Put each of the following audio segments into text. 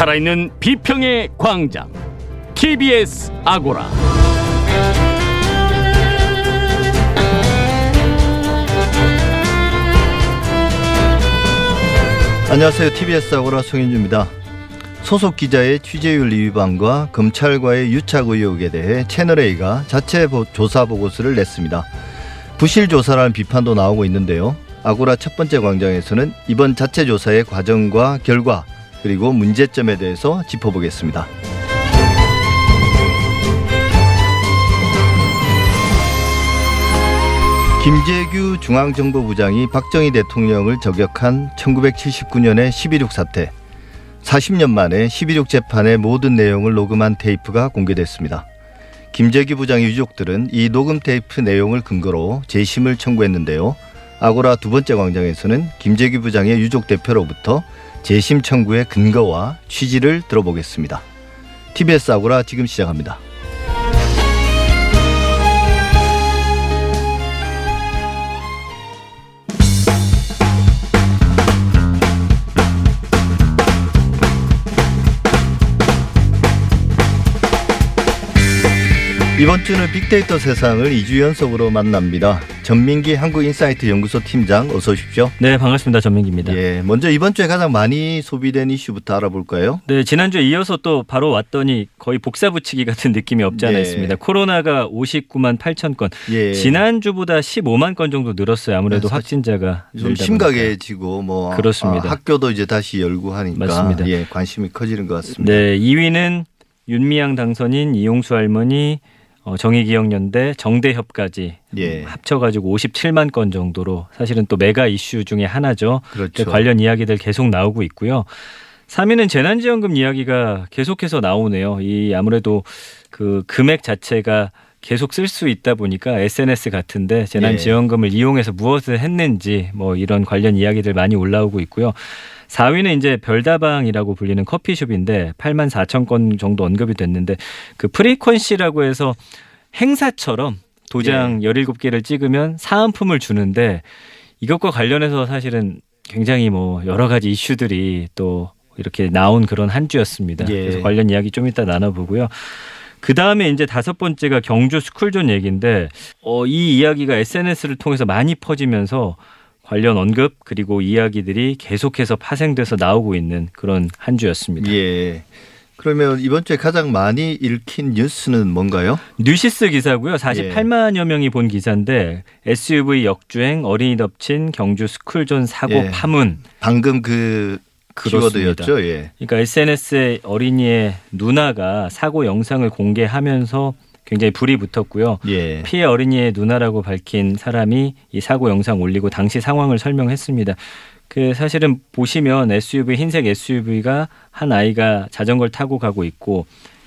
살아있는 비평의 광장 TBS 아고라 안녕하세요. TBS 아고라 송현주입니다. 소속 기자의 취재윤리 위반과 검찰과의 유착 의혹에 대해 채널A가 자체 보- 조사 보고서를 냈습니다. 부실 조사라는 비판도 나오고 있는데요. 아고라 첫 번째 광장에서는 이번 자체 조사의 과정과 결과 그리고 문제점에 대해서 짚어보겠습니다. 김재규 중앙정보부장이 박정희 대통령을 저격한 1979년의 11.6 사태 40년 만에 11.6 재판의 모든 내용을 녹음한 테이프가 공개됐습니다. 김재규 부장의 유족들은 이 녹음 테이프 내용을 근거로 재심을 청구했는데요. 아고라 두 번째 광장에서는 김재규 부장의 유족 대표로부터 재심 청구의 근거와 취지를 들어보겠습니다. TBS 아고라 지금 시작합니다. 이번 주는 빅데이터 세상을 2주 연속으로 만납니다. 전민기 한국인사이트 연구소 팀장 어서 오십시오. 네, 반갑습니다. 전민기입니다. 예, 먼저 이번 주에 가장 많이 소비된 이슈부터 알아볼까요? 네, 지난주에 이어서 또 바로 왔더니 거의 복사 붙이기 같은 느낌이 없지 않아 예. 있습니다. 코로나가 59만 8천 건. 예, 지난주보다 15만 건 정도 늘었어요. 아무래도 네, 사- 확진자가 좀 심각해지고 뭐 그렇습니다. 아, 학교도 이제 다시 열고 하니까 맞습니다. 예, 관심이 커지는 것. 같습니다. 네, 2위는 윤미향 당선인, 이용수 할머니, 어, 정의기억연대, 정대협까지 예. 음, 합쳐가지고 57만 건 정도로 사실은 또 메가 이슈 중에 하나죠. 그렇죠. 그 관련 이야기들 계속 나오고 있고요. 3위는 재난지원금 이야기가 계속해서 나오네요. 이 아무래도 그 금액 자체가 계속 쓸 수 있다 보니까 SNS 같은데 재난지원금을 이용해서 무엇을 했는지 뭐 이런 관련 이야기들 많이 올라오고 있고요. 4위는 이제 별다방이라고 불리는 커피숍인데 8만 4천 건 정도 언급이 됐는데 그 프리퀀시라고 해서 행사처럼 도장 17개를 찍으면 사은품을 주는데 이것과 관련해서 사실은 굉장히 뭐 여러 가지 이슈들이 또 이렇게 나온 그런 한 주였습니다. 예. 그래서 관련 이야기 좀 이따 나눠보고요. 그 다음에 이제 다섯 번째가 경주 스쿨존 얘기인데 어, 이 이야기가 SNS를 통해서 많이 퍼지면서 관련 언급 그리고 이야기들이 계속해서 파생돼서 나오고 있는 그런 한 주였습니다. 예. 그러면 이번 주에 가장 많이 읽힌 뉴스는 뭔가요? 뉴시스 기사고요. 48만여 명이 본 기사인데 SUV 역주행, 어린이 덮친 경주 스쿨존 사고 예. 파문. 방금 그. 키워드였죠. 예. 그러니까 SNS에 어린이의 누나가 사고 영상을 공개하면서 굉장히 불이 붙었고요. 예. 피해 어린이의 누나라고 밝힌 사람이 이 사고 영상 올리고 당시 상황을 설명했습니다. 그 사실은 보시면 SUV 흰색 SUV가 한 아이가 자전거를 타고 가고 있고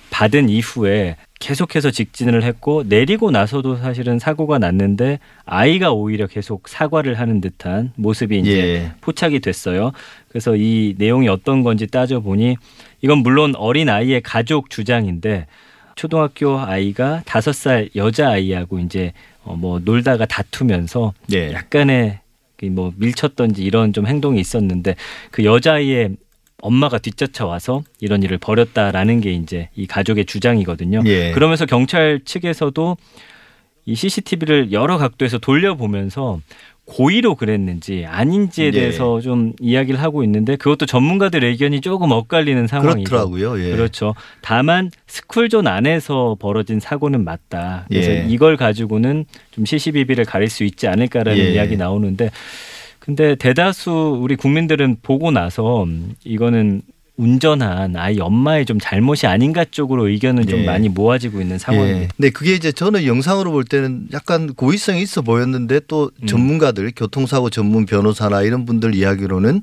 받은 이후에 계속해서 직진을 했고 내리고 나서도 사실은 사고가 났는데 아이가 오히려 계속 사과를 하는 듯한 모습이 이제 예. 포착이 됐어요. 그래서 이 내용이 어떤 건지 따져 보니 이건 물론 어린 아이의 가족 주장인데 초등학교 아이가 다섯 살 여자 아이하고 이제 어 뭐 놀다가 다투면서 예. 약간의 그뭐 밀쳤던지 이런 좀 행동이 있었는데 그 여자아이의 엄마가 뒤쫓아 와서 이런 일을 벌였다라는 게 이제 이 가족의 주장이거든요. 예. 그러면서 경찰 측에서도 이 CCTV를 여러 각도에서 돌려보면서 고의로 그랬는지 아닌지에 예. 대해서 좀 이야기를 하고 있는데 그것도 전문가들 의견이 조금 엇갈리는 상황이고 그렇더라고요. 예. 그렇죠. 다만 스쿨존 안에서 벌어진 사고는 맞다. 그래서 예. 이걸 가지고는 좀 시시비비를 가릴 수 있지 않을까라는 예. 이야기 나오는데 근데 대다수 우리 국민들은 보고 나서 음, 이거는 운전한 아이 엄마의 좀 잘못이 아닌가 쪽으로 의견은 좀 예. 많이 모아지고 있는 예. 상황입니다. 근데 그게 이제 저는 영상으로 볼 때는 약간 고의성이 있어 보였는데 또 음. 전문가들 교통사고 전문 변호사나 이런 분들 이야기로는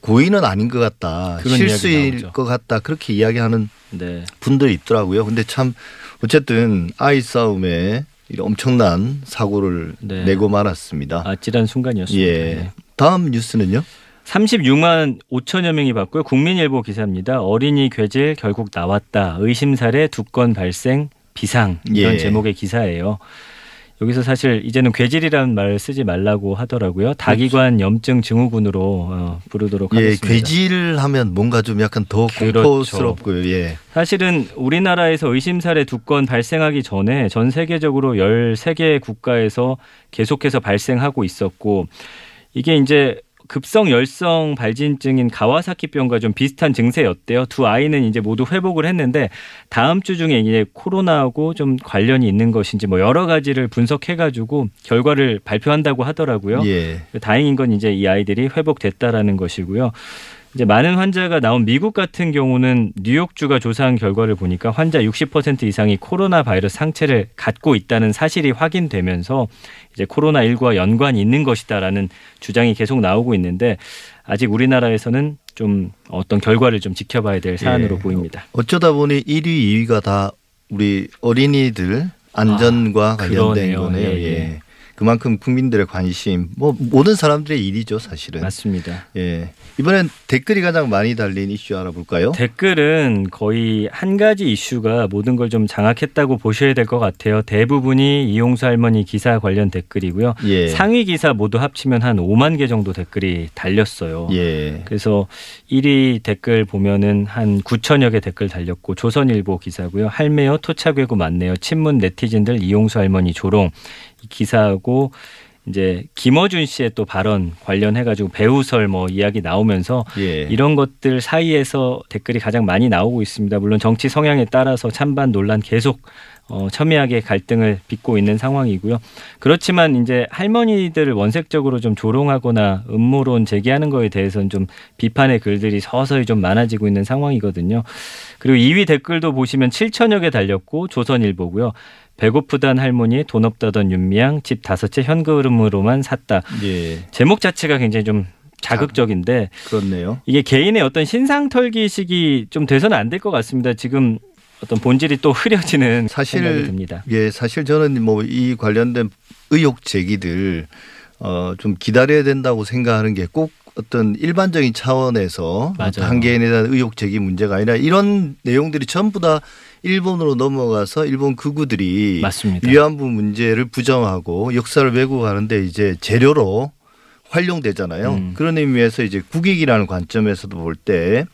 고의는 아닌 것 같다. 실수일. 것 같다. 그렇게 이야기하는 네. 분들이 있더라고요. 근데 참 어쨌든 아이 싸움에 이런 엄청난 사고를 네. 내고 말았습니다. 아찔한 순간이었습니다. 예. 네. 다음 뉴스는요? 36만 5천여 명이 봤고요. 국민일보 기사입니다. 어린이 괴질 결국 나왔다. 의심 사례 두 건 발생 비상 이런 예. 제목의 기사예요. 여기서 사실 이제는 괴질이라는 말을 쓰지 말라고 하더라고요. 다기관 염증 증후군으로 어, 부르도록 예, 하겠습니다. 괴질 하면 뭔가 좀 약간 더 그렇죠. 공포스럽고요. 예. 사실은 우리나라에서 의심 사례 두 건 발생하기 전에 전 세계적으로 13개 국가에서 계속해서 발생하고 있었고 이게 이제 급성 열성 발진증인 가와사키병과 좀 비슷한 증세였대요. 두 아이는 이제 모두 회복을 했는데 다음 주 중에 이제 코로나하고 좀 관련이 있는 것인지 뭐 여러 가지를 분석해 가지고 결과를 발표한다고 하더라고요. 예. 다행인 건 이제 이 아이들이 회복됐다라는 것이고요. 이제 많은 환자가 나온 미국 같은 경우는 뉴욕주가 조사한 결과를 보니까 환자 60% 이상이 코로나 바이러스 상체를 갖고 있다는 사실이 확인되면서 이제 코로나 19와 연관이 있는 것이다라는 주장이 계속 나오고 있는데 아직 우리나라에서는 좀 어떤 결과를 좀 지켜봐야 될 사안으로 예. 보입니다. 어쩌다 보니 1위, 2위가 다 우리 어린이들 안전과 아, 관련된 그러네요. 거네요. 예, 예. 예. 그만큼 국민들의 관심, 뭐 모든 사람들의 일이죠, 사실은. 맞습니다. 예. 이번엔 댓글이 가장 많이 달린 이슈 알아볼까요? 댓글은 거의 한 가지 이슈가 모든 걸 좀 장악했다고 보셔야 될 것 같아요. 대부분이 이용수 할머니 기사 관련 댓글이고요. 예. 상위 기사 모두 합치면 한 5만 개 정도 댓글이 달렸어요. 예. 그래서 1위 댓글 보면은 한 9천여 개 댓글 달렸고 조선일보 기사고요. 할매요 토착외고 맞네요. 친문 네티즌들 이용수 할머니 조롱 이 기사하고 이제 김어준 씨의 또 발언 관련해 가지고 배우설 뭐 이야기 나오면서 예. 이런 것들 사이에서 댓글이 가장 많이 나오고 있습니다. 물론 정치 성향에 따라서 찬반 논란 계속 어, 첨예하게 갈등을 빚고 있는 상황이고요. 그렇지만 이제 할머니들을 원색적으로 좀 조롱하거나 음모론 제기하는 거에 대해서는 좀 비판의 글들이 서서히 좀 많아지고 있는 상황이거든요. 그리고 2위 댓글도 보시면 7천여 개 달렸고 조선일보고요. 배고프단 할머니, 돈 없다던 윤미향, 집 다섯 채 현금으로만 샀다. 예. 제목 자체가 굉장히 좀 자극적인데 그렇네요. 이게 개인의 어떤 신상 털기식이 좀 돼서는 안 될 것 같습니다. 지금 어떤 본질이 또 흐려지는 사실 생각이 듭니다. 예, 사실 저는 뭐 이 관련된 의혹 제기들 어, 좀 기다려야 된다고 생각하는 게 꼭 어떤 일반적인 차원에서 한 개인에 대한 의혹 제기 문제가 아니라 이런 내용들이 전부 다 일본으로 넘어가서 일본 극우들이 맞습니다. 위안부 문제를 부정하고 역사를 왜곡하는데 이제 재료로 활용되잖아요. 음. 그런 의미에서 이제 국익이라는 관점에서도 볼 때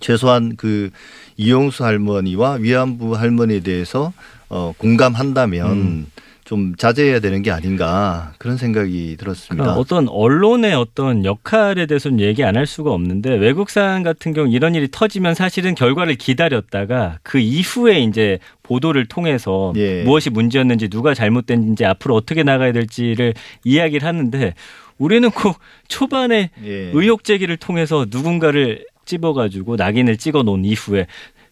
최소한 그 이용수 할머니와 위안부 할머니에 대해서 어, 공감한다면 음. 좀 자제해야 되는 게 아닌가 그런 생각이 들었습니다. 어떤 언론의 어떤 역할에 대해서는 얘기 안 할 수가 없는데 외국산 같은 경우 이런 일이 터지면 사실은 결과를 기다렸다가 그 이후에 이제 보도를 통해서 예. 무엇이 문제였는지 누가 잘못된지 앞으로 어떻게 나가야 될지를 이야기를 하는데 우리는 꼭 초반에 예. 의혹 제기를 통해서 누군가를 찝어가지고 낙인을 찍어 놓은 이후에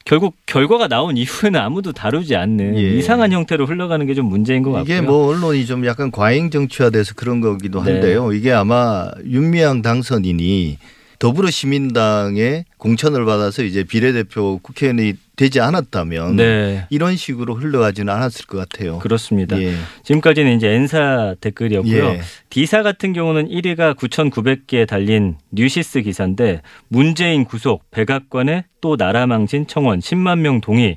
결국 결과가 나온 이후에는 아무도 다루지 않는 예. 이상한 형태로 흘러가는 게 좀 문제인 것 같고요. 이게 뭐 언론이 좀 약간 과잉 정치화돼서 그런 거기도 네. 한데요. 이게 아마 윤미향 당선인이 더불어시민당의 공천을 받아서 이제 비례대표 국회의원이 되지 않았다면 네 이런 식으로 흘러가지는 않았을 것 같아요. 그렇습니다. 예. 지금까지는 이제 N사 댓글이었고요. 예. D사 같은 경우는 1위가 9,900개 달린 뉴시스 기사인데 문재인 구속, 백악관에 또 나라 망신 청원 10만 명 동의.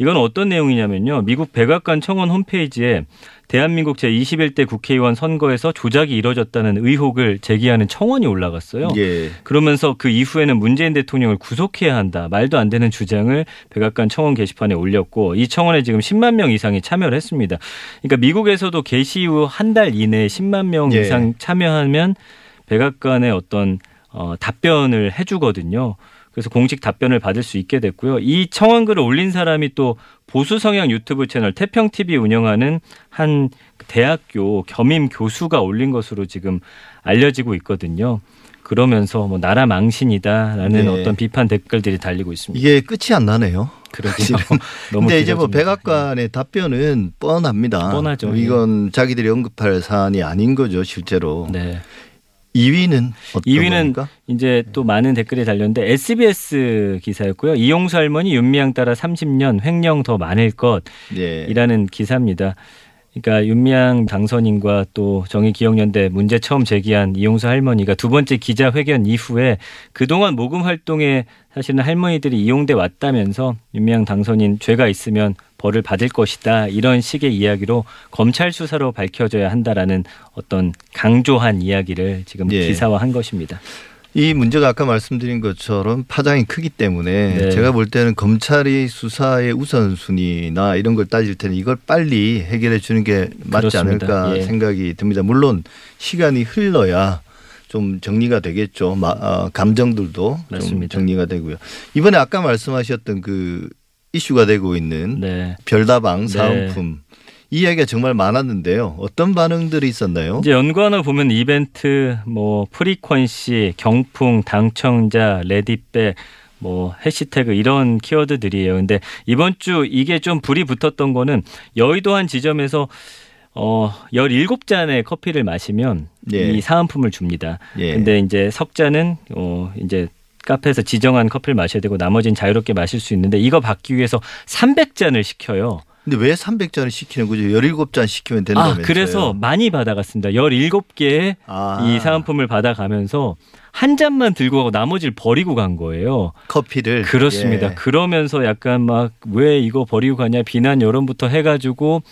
이건 어떤 내용이냐면요. 미국 백악관 청원 홈페이지에 대한민국 제21대 국회의원 선거에서 조작이 이뤄졌다는 의혹을 제기하는 청원이 올라갔어요. 예. 그러면서 그 이후에는 문재인 대통령을 구속해야 한다. 말도 안 되는 주장을 백악관 청원 게시판에 올렸고 이 청원에 지금 10만 명 이상이 참여를 했습니다. 그러니까 미국에서도 게시 후 한 달 이내에 10만 명 예. 이상 참여하면 백악관의 어떤 어, 답변을 해주거든요. 그래서 공식 답변을 받을 수 있게 됐고요. 이 청원글을 올린 사람이 또 보수 성향 유튜브 채널 태평 TV 운영하는 한 대학교 겸임 교수가 올린 것으로 지금 알려지고 있거든요. 그러면서 뭐 나라 망신이다라는 네. 어떤 비판 댓글들이 달리고 있습니다. 이게 끝이 안 나네요. 그러게요. 근데 이제 뭐. 백악관의 답변은 뻔합니다. 뻔하죠. 이건 자기들이 언급할 사안이 아닌 거죠, 실제로. 네. 2위는 어떤 2위는 겁니까? 이제 또 많은 댓글이 달렸는데 SBS 기사였고요. 이용수 할머니 윤미향 따라 30년 횡령 더 많을 것이라는 예. 기사입니다. 그러니까 윤미향 당선인과 또 정의기억연대 문제 처음 제기한 이용수 할머니가 두 번째 기자회견 이후에 그동안 모금 활동에 사실은 할머니들이 이용돼 왔다면서 윤미향 당선인 죄가 있으면 벌을 받을 것이다 이런 식의 이야기로 검찰 수사로 밝혀져야 한다라는 어떤 강조한 이야기를 지금 예. 기사화한 것입니다. 이 문제가 아까 말씀드린 것처럼 파장이 크기 때문에 네. 제가 볼 때는 검찰이 수사의 우선순위나 이런 걸 따질 때는 이걸 빨리 해결해 주는 게 맞지 그렇습니다. 않을까 예. 생각이 듭니다. 물론 시간이 흘러야 좀 정리가 되겠죠. 마- 어, 감정들도 좀 맞습니다. 정리가 되고요. 이번에 아까 말씀하셨던 그 이슈가 되고 있는 네. 별다방 네. 사은품 이 이야기가 정말 많았는데요. 어떤 반응들이 있었나요? 이제 연관을 보면 이벤트, 뭐 frequency, 경품, 당첨자, 레디백, 뭐 해시태그 이런 키워드들이에요. 근데 이번 주 이게 좀 불이 붙었던 거는 여의도 한 지점에서 어 17잔의 커피를 마시면 예. 이 사은품을 줍니다. 예. 근데 이제 석 잔은 어 이제 카페에서 지정한 커피를 마셔야 되고 나머지는 자유롭게 마실 수 있는데 이거 받기 위해서 300잔을 시켜요. 근데 왜 300잔을 시키는 거죠? 17잔 시키면 된다면서요. 아, 그래서 많이 받아갔습니다. 17개의 아. 이 사은품을 받아가면서 한 잔만 들고 가고 나머지를 버리고 간 거예요. 커피를 그렇습니다. 예. 그러면서 약간 막 왜 이거 버리고 가냐 비난 여론부터 해가지고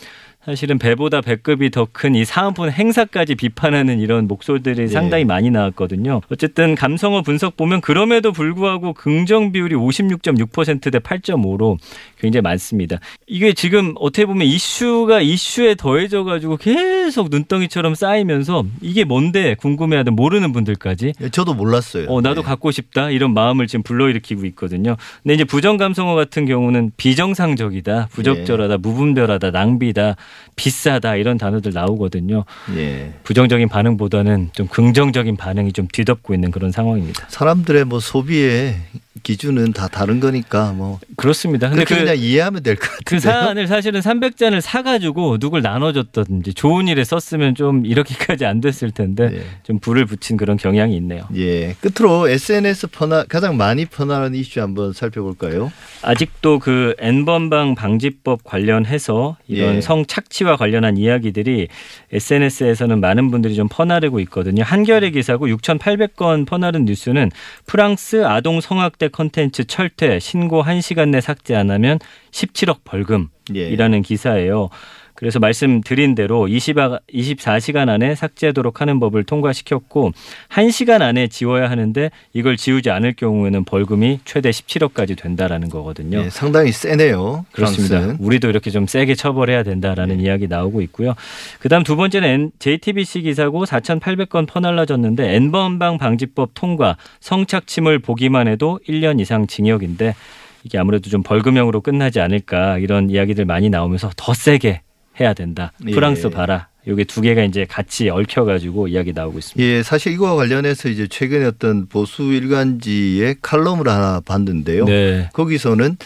사실은 배보다 배급이 더 큰 이 사은품 행사까지 비판하는 이런 목소리들이 예. 상당히 많이 나왔거든요. 어쨌든 감성어 분석 보면 그럼에도 불구하고 긍정 비율이 56.6%대 8.5로 굉장히 많습니다. 이게 지금 어떻게 보면 이슈가 이슈에 더해져 가지고 계속 눈덩이처럼 쌓이면서 이게 뭔데 궁금해하던 모르는 분들까지 예, 저도 몰랐어요. 어, 나도 예. 갖고 싶다 이런 마음을 지금 불러일으키고 있거든요. 근데 이제 부정 감성어 같은 경우는 비정상적이다, 부적절하다, 무분별하다, 낭비다, 비싸다 이런 단어들 나오거든요. 예. 부정적인 반응보다는 좀 긍정적인 반응이 좀 뒤덮고 있는 그런 상황입니다. 사람들의 뭐 소비의 기준은 다 다른 거니까 뭐 그렇습니다. 근데 그, 그냥 이해하면 될 것 같은데. 그 사안을 사실은 300잔을 사가지고 누굴 나눠줬던지 좋은 일에 썼으면 좀 이렇게까지 안 됐을 텐데 예. 좀 불을 붙인 그런 경향이 있네요. 예. 끝으로 SNS 퍼나 가장 많이 퍼나는 이슈 한번 살펴볼까요? 아직도 그 N번방 방지법 관련해서 이런 예. 성착취와 관련한 이야기들이 SNS에서는 많은 분들이 좀 퍼나르고 있거든요. 한겨레 기사고 6,800건 퍼나른 뉴스는 프랑스 아동 성학대 컨텐츠 철퇴 신고 1시간 내 삭제 안 하면 17억 예. 벌금이라는 기사예요. 그래서 말씀드린 대로 20, 24시간 안에 삭제하도록 하는 법을 통과시켰고 1시간 안에 지워야 하는데 이걸 지우지 않을 경우에는 벌금이 최대 17억까지 된다라는 거거든요. 예, 상당히 세네요. 그렇습니다. 프랑스는. 우리도 이렇게 좀 세게 처벌해야 된다라는 이야기 나오고 있고요. 그다음 두 번째는 JTBC 기사고 4,800건 퍼날라졌는데 N번방 방지법 통과 성착취물 보기만 해도 1년 이상 징역인데 이게 아무래도 좀 벌금형으로 끝나지 않을까 이런 이야기들 많이 나오면서 더 세게 해야 된다. 예. 프랑스 봐라. 요게 두 개가 이제 같이 얽혀 가지고 이야기 나오고 있습니다. 예, 사실 이거와 관련해서 이제 최근에 어떤 보수 일간지의 칼럼을 하나 봤는데요. 네. 거기서는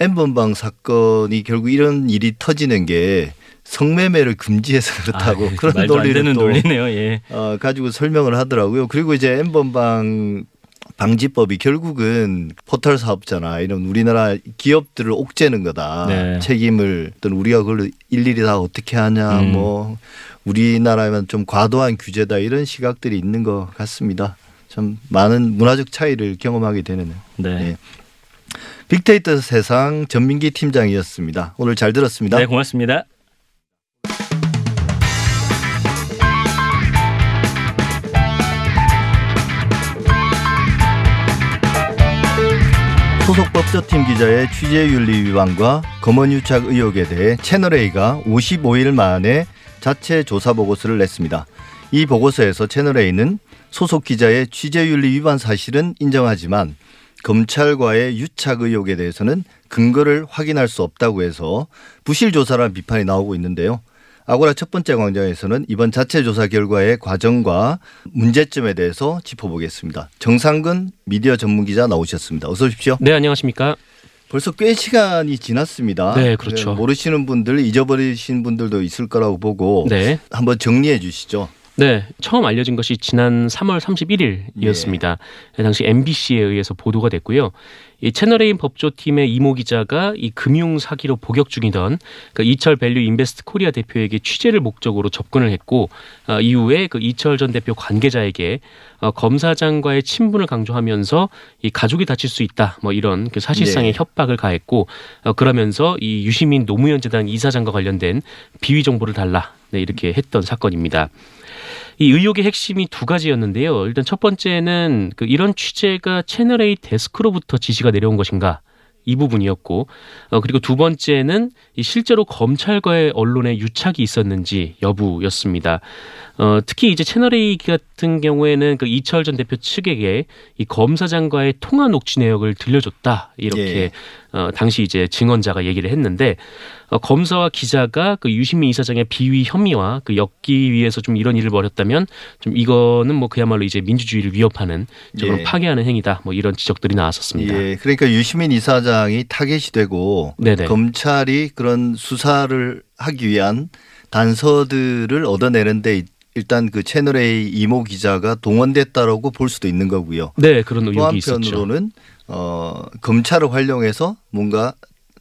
N번방 사건이 결국 이런 일이 터지는 게 성매매를 금지해서 그렇다고 아, 그런 논리를 또 논리네요. 예. 어, 가지고 설명을 하더라고요. 그리고 이제 N번방 방지법이 결국은 포털 사업자나 이런 우리나라 기업들을 옥죄는 거다. 네. 책임을 어떤 우리가 그걸 일일이 다 어떻게 하냐 음. 뭐 우리나라면 좀 과도한 규제다 이런 시각들이 있는 것 같습니다. 참 많은 문화적 차이를 경험하게 되는 네. 예. 빅데이터 세상 전민기 팀장이었습니다. 오늘 잘 들었습니다. 네, 고맙습니다. 소속 법조팀 기자의 취재윤리 위반과 검언유착 의혹에 대해 채널A가 55일 만에 자체 조사 보고서를 냈습니다. 이 보고서에서 채널A는 소속 기자의 취재윤리 위반 사실은 인정하지만 검찰과의 유착 의혹에 대해서는 근거를 확인할 수 없다고 해서 부실 조사라는 비판이 나오고 있는데요. 아고라 첫 번째 광장에서는 이번 자체 조사 결과의 과정과 문제점에 대해서 짚어보겠습니다. 정상근 미디어 전문 기자 나오셨습니다. 어서 오십시오. 네, 안녕하십니까? 벌써 꽤 시간이 지났습니다. 네, 그렇죠. 모르시는 분들, 잊어버리신 분들도 있을 거라고 보고 네. 한번 정리해 주시죠. 네, 처음 알려진 것이 지난 3월 31일이었습니다. 당시 MBC에 의해서 보도가 됐고요. 이 채널A 법조팀의 이모 기자가 이 금융 사기로 복역 중이던 그 이철 밸류 인베스트 코리아 대표에게 취재를 목적으로 접근을 했고 어, 이후에 그 이철 전 대표 관계자에게 어, 검사장과의 친분을 강조하면서 이 가족이 다칠 수 있다 뭐 이런 그 사실상의 네. 협박을 가했고 어, 그러면서 이 유시민 노무현 재단 이사장과 관련된 비위 정보를 달라 네, 이렇게 했던 사건입니다. 이 의혹의 핵심이 두 가지였는데요. 일단 첫 번째는 그 이런 취재가 채널 A 데스크로부터 지시가 내려온 것인가 이 부분이었고, 어, 그리고 두 번째는 이 실제로 검찰과의 언론의 유착이 있었는지 여부였습니다. 어, 특히 이제 채널 A 같은 경우에는 그 이철 전 대표 측에게 이 검사장과의 통화 녹취 내역을 들려줬다 이렇게 예. 어, 당시 이제 증언자가 얘기를 했는데 어, 검사와 기자가 그 유시민 이사장의 비위 혐의와 그 엮기 위해서 좀 이런 일을 벌였다면 좀 이거는 뭐 그야말로 이제 민주주의를 위협하는 저런 예. 파괴하는 행위다 뭐 이런 지적들이 나왔었습니다. 예, 그러니까 유시민 이사장이 타겟이 되고 네네. 검찰이 그런 수사를 하기 위한 단서들을 얻어내는데 일단 그 채널 A 이모 기자가 동원됐다라고 볼 수도 있는 거고요. 네 그런 또 의혹이 있었죠. 한편으로는 어, 검찰을 활용해서 뭔가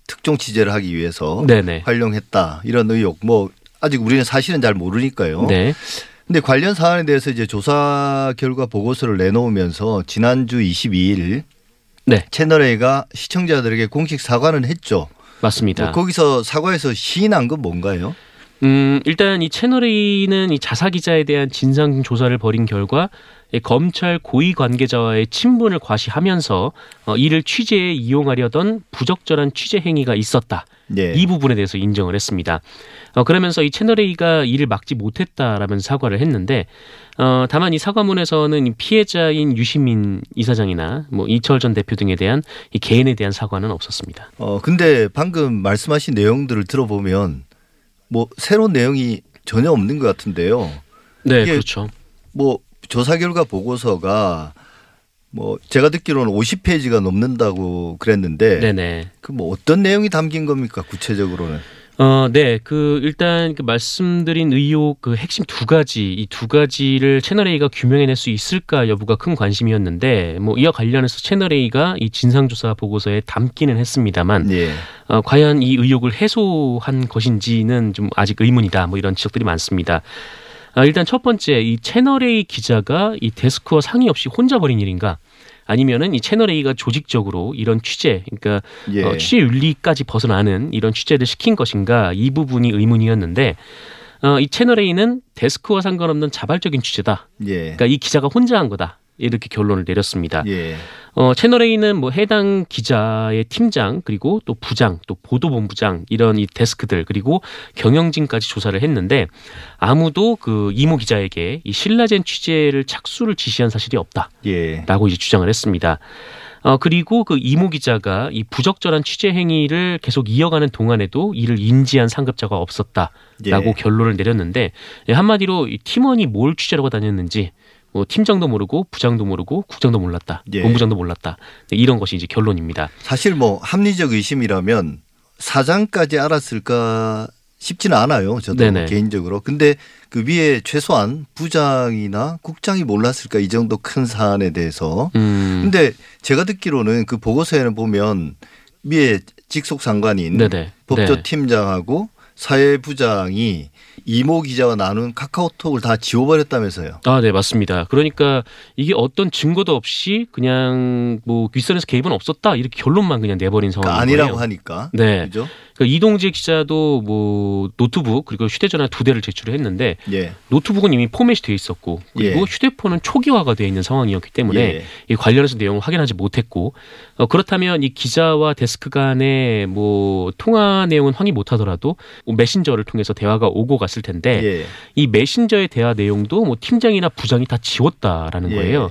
특종 취재를 하기 위해서 네네. 활용했다 이런 의혹 뭐 아직 우리는 사실은 잘 모르니까요. 네. 근데 관련 사안에 대해서 이제 조사 결과 보고서를 내놓으면서 지난주 22일 네. 채널 A가 시청자들에게 공식 사과는 했죠. 맞습니다. 뭐 거기서 사과해서 시인한 건 뭔가요? 음, 일단 이 채널 A는 이 자사 기자에 대한 진상 조사를 벌인 결과 이 검찰 고위 관계자와의 친분을 과시하면서 어, 이를 취재에 이용하려던 부적절한 취재 행위가 있었다. 네. 이 부분에 대해서 인정을 했습니다. 어, 그러면서 이 채널 A가 이를 막지 못했다라면서 사과를 했는데 어, 다만 이 사과문에서는 이 피해자인 유시민 이사장이나 뭐 이철 전 대표 등에 대한 이 개인에 대한 사과는 없었습니다. 어 근데 방금 말씀하신 내용들을 들어보면 뭐 새로운 내용이 전혀 없는 것 같은데요. 네, 그렇죠. 뭐 조사 결과 보고서가 뭐 제가 듣기로는 50페이지가 넘는다고 그랬는데 네네. 그 뭐 어떤 내용이 담긴 겁니까 구체적으로는? 어, 네. 그 일단 그 말씀드린 의혹 그 핵심 두 가지 이 두 가지를 채널 A가 규명해낼 수 있을까 여부가 큰 관심이었는데 뭐 이와 관련해서 채널 A가 이 진상조사 보고서에 담기는 했습니다만 예. 어, 과연 이 의혹을 해소한 것인지는 좀 아직 의문이다. 뭐 이런 지적들이 많습니다. 아, 일단 첫 번째 이 채널 A 기자가 이 데스크와 상의 없이 혼자 벌인 일인가? 아니면은 이 채널 A가 조직적으로 이런 취재, 그러니까 예. 어, 취재 윤리까지 벗어나는 이런 취재를 시킨 것인가 이 부분이 의문이었는데 어, 이 채널 A는 데스크와 상관없는 자발적인 취재다. 예. 그러니까 이 기자가 혼자 한 거다. 이렇게 결론을 내렸습니다. 예. 어, 채널 A는 뭐 해당 기자의 팀장 그리고 또 부장 또 보도본부장 이런 이 데스크들 그리고 경영진까지 조사를 했는데 아무도 그 이모 기자에게 이 신라젠 취재를 착수를 지시한 사실이 없다. 예. 라고 이제 주장을 했습니다. 어, 그리고 그 이모 기자가 이 부적절한 취재 행위를 계속 이어가는 동안에도 이를 인지한 상급자가 없었다라고 예. 결론을 내렸는데 예, 한마디로 이 팀원이 뭘 취재를 하고 다녔는지 뭐 팀장도 모르고 부장도 모르고 국장도 몰랐다, 예. 본부장도 몰랐다 네, 이런 것이 이제 결론입니다. 사실 뭐 합리적 의심이라면 사장까지 알았을까 싶지는 않아요. 저도 네네. 개인적으로. 근데 그 위에 최소한 부장이나 국장이 몰랐을까 이 정도 큰 사안에 대해서. 음, 근데 제가 듣기로는 그 보고서에는 보면 위에 직속 상관인 네네. 네. 법조팀장하고 사회부장이 이모 기자와 나눈 카카오톡을 다 지워버렸다면서요. 아, 네, 맞습니다. 그러니까 이게 어떤 증거도 없이 그냥 뭐 윗선에서 개입은 없었다 이렇게 결론만 그냥 내버린 상황인 그러니까 거예요. 아니라고 하니까. 네. 그죠? 그러니까 이동재 기자도 뭐 노트북 그리고 휴대전화 두 대를 제출을 했는데 예. 노트북은 이미 포맷이 돼 있었고 그리고 예. 휴대폰은 초기화가 돼 있는 상황이었기 때문에 예. 이 관련해서 내용을 확인하지 못했고 어, 그렇다면 이 기자와 데스크 간의 뭐 통화 내용은 확인 못하더라도 뭐 메신저를 통해서 대화가 오고 갔을 텐데 예. 이 메신저의 대화 내용도 뭐 팀장이나 부장이 다 지웠다라는 예. 거예요.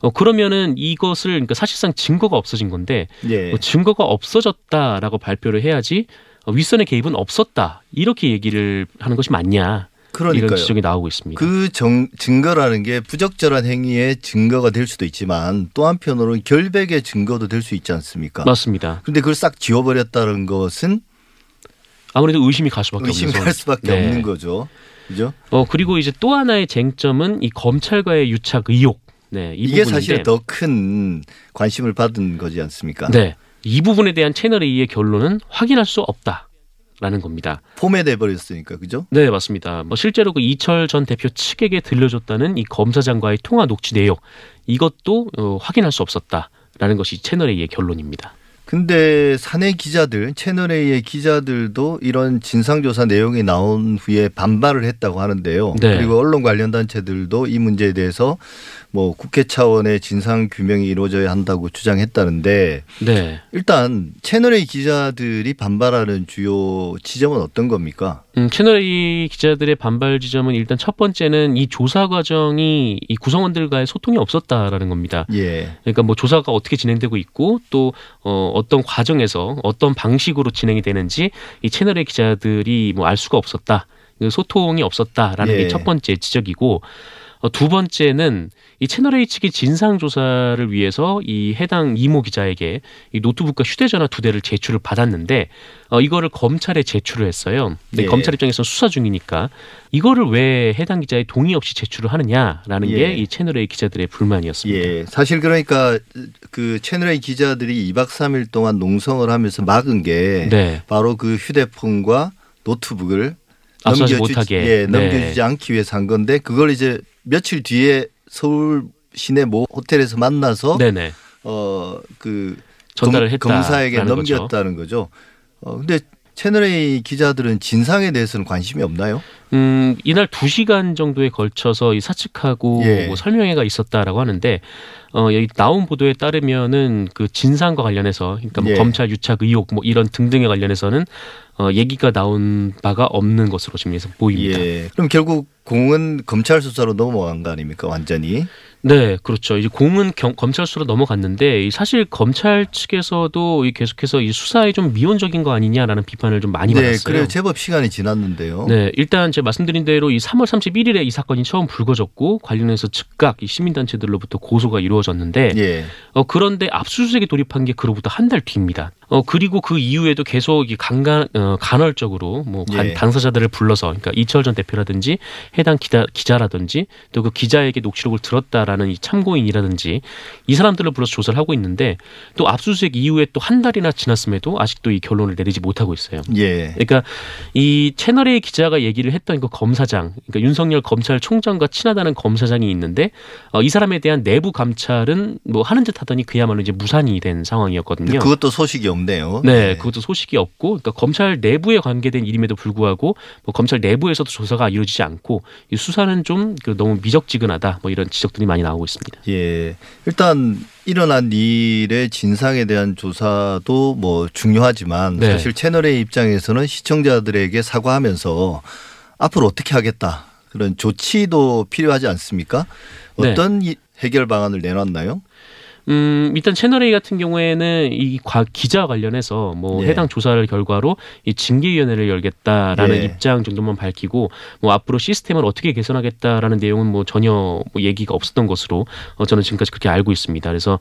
어, 그러면은 이것을 그러니까 사실상 증거가 없어진 건데 예. 뭐 증거가 없어졌다라고 발표를 해야지 어, 윗선의 개입은 없었다 이렇게 얘기를 하는 것이 맞냐 그러니까요. 이런 지적이 나오고 있습니다. 그 정, 증거라는 게 부적절한 행위의 증거가 될 수도 있지만 또 한편으로는 결백의 증거도 될 수 있지 않습니까? 맞습니다. 근데 그걸 싹 지워버렸다는 것은 아무래도 의심이 갈 수밖에 없는 의심할 상황. 수밖에 네. 없는 거죠. 그죠? 어 그리고 이제 또 하나의 쟁점은 이 검찰과의 유착 의혹. 네, 이 이게 사실 더 큰 관심을 받은 거지 않습니까? 네, 이 부분에 대한 채널 A의 결론은 확인할 수 없다 라는 겁니다. 포맷돼 버렸으니까 그죠? 네, 맞습니다. 뭐 실제로 그 이철 전 대표 측에게 들려줬다는 이 검사장과의 통화 녹취 내용 이것도 어, 확인할 수 없었다라는 것이 채널 A의 결론입니다. 근데 사내 기자들, 채널 A의 기자들도 이런 진상조사 내용이 나온 후에 반발을 했다고 하는데요. 네. 그리고 언론 관련 단체들도 이 문제에 대해서 뭐 국회 차원의 진상 규명이 이루어져야 한다고 주장했다는데 네. 일단 채널 A 기자들이 반발하는 주요 지점은 어떤 겁니까? 음, 채널 A 기자들의 반발 지점은 일단 첫 번째는 이 조사 과정이 이 구성원들과의 소통이 없었다라는 겁니다. 예. 그러니까 뭐 조사가 어떻게 진행되고 있고 또 어, 어떤 과정에서 어떤 방식으로 진행이 되는지 이 채널의 기자들이 뭐 알 수가 없었다. 그 소통이 없었다라는 예. 게첫 번째 지적이고 어, 두 번째는 이 채널 A 측이 진상 조사를 위해서 이 해당 이모 기자에게 이 노트북과 휴대전화 두 대를 제출을 받았는데 어, 이거를 검찰에 제출을 했어요. 근데 예. 검찰 입장에서 수사 중이니까 이거를 왜 해당 기자의 동의 없이 제출을 하느냐라는 예. 게이 채널 A 기자들의 불만이었습니다. 예. 사실 그러니까 그 채널 A 기자들이 2박 3일 동안 농성을 하면서 막은 게 네. 바로 그 휴대폰과 노트북을 넘겨주지- 못하게. 예, 네. 넘겨주지 않기 위해서 한 건데 그걸 이제 며칠 뒤에 서울 시내 모 호텔에서 만나서 네네. 어그 전달을 했다라는 검사에게 거죠. 넘겼다는 거죠. 어 근데 채널 A 기자들은 진상에 대해서는 관심이 없나요? 음, 이날 두 시간 정도에 걸쳐서 이 사측하고 예. 뭐 설명회가 있었다라고 하는데 어, 여기 나온 보도에 따르면은 그 진상과 관련해서 그러니까 뭐 예. 검찰 유착 의혹 뭐 이런 등등에 관련해서는 어, 얘기가 나온 바가 없는 것으로 지금 해서 보입니다. 예. 그럼 결국 공은 검찰 수사로 넘어간 거 아닙니까? 완전히. 네, 그렇죠. 이제 공은 경- 검찰 수로 넘어갔는데 이 사실 검찰 측에서도 이 계속해서 이 수사에 좀 미온적인 거 아니냐라는 비판을 좀 많이 네, 받았어요. 그래요. 제법 시간이 지났는데요. 네, 일단 제가 말씀드린 대로 이 3월 31일에 이 사건이 처음 불거졌고 관련해서 즉각 이 시민단체들로부터 고소가 이루어졌는데 예. 어, 그런데 압수수색에 돌입한 게 그로부터 한 달 뒤입니다. 어, 그리고 그 이후에도 계속 이 간간, 어, 간헐적으로 뭐 간- 예. 당사자들을 불러서 그러니까 이철 전 대표라든지 해당 기자, 기자라든지 또 그 기자에게 녹취록을 들었다라는 이 참고인이라든지 이 사람들을 불러서 조사를 하고 있는데 또 압수수색 이후에 또 한 달이나 지났음에도 아직도 이 결론을 내리지 못하고 있어요. 예. 그러니까 이 채널A 기자가 얘기를 했던 그 검사장, 그러니까 윤석열 검찰총장과 친하다는 검사장이 있는데 어, 이 사람에 대한 내부 감찰은 뭐 하는 듯 하더니 그야말로 이제 무산이 된 상황이었거든요. 그것도 소식이 없 네요. 네, 그것도 소식이 없고, 그러니까 검찰 내부에 관계된 일임에도 불구하고 뭐 검찰 내부에서도 조사가 이루어지지 않고 이 수사는 좀그 너무 미적지근하다, 뭐 이런 지적들이 많이 나오고 있습니다. 예. 일단 일어난 일의 진상에 대한 조사도 뭐 중요하지만 네. 사실 채널의 입장에서는 시청자들에게 사과하면서 앞으로 어떻게 하겠다. 그런 조치도 필요하지 않습니까? 네. 어떤 이- 해결 방안을 내놨나요? 음, 일단 채널A 같은 경우에는 이 과, 기자 관련해서 뭐 예. 해당 조사를 결과로 이 징계위원회를 열겠다라는 예. 입장 정도만 밝히고 뭐 앞으로 시스템을 어떻게 개선하겠다라는 내용은 뭐 전혀 뭐 얘기가 없었던 것으로 어, 저는 지금까지 그렇게 알고 있습니다. 그래서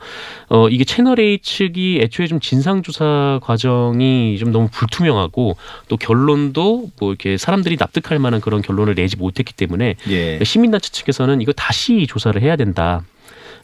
어, 이게 채널A 측이 애초에 좀 진상 조사 과정이 좀 너무 불투명하고 또 결론도 뭐 이렇게 사람들이 납득할 만한 그런 결론을 내지 못했기 때문에 예. 시민단체 측에서는 이거 다시 조사를 해야 된다.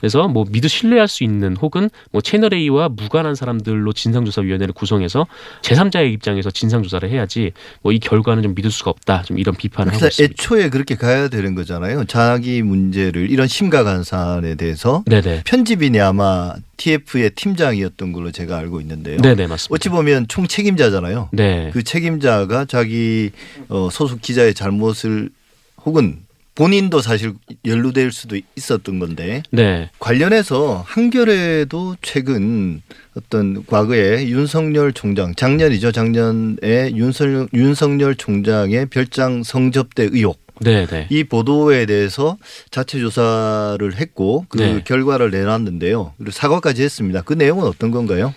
그래서 뭐 믿어 신뢰할 수 있는 혹은 뭐 채널 A와 무관한 사람들로 진상조사위원회를 구성해서 제3자의 입장에서 진상조사를 해야지 뭐 이 결과는 좀 믿을 수가 없다. 좀 이런 비판을 하고 있습니다. 애초에 그렇게 가야 되는 거잖아요. 자기 문제를 이런 심각한 사안에 대해서 네네. 편집인이 아마 TF의 팀장이었던 걸로 제가 알고 있는데요. 네네 맞습니다. 어찌 보면 총 책임자잖아요. 네. 그 책임자가 자기 어, 소속 기자의 잘못을 혹은 본인도 사실 연루될 수도 있었던 건데 네. 관련해서 한겨레도 최근 어떤 과거에 윤석열 총장 작년이죠 작년에 윤석열, 윤석열 총장의 별장 성접대 의혹 네네. 이 보도에 대해서 자체 조사를 했고 그 네. 결과를 내놨는데요 그리고 사과까지 했습니다 그 내용은 어떤 건가요?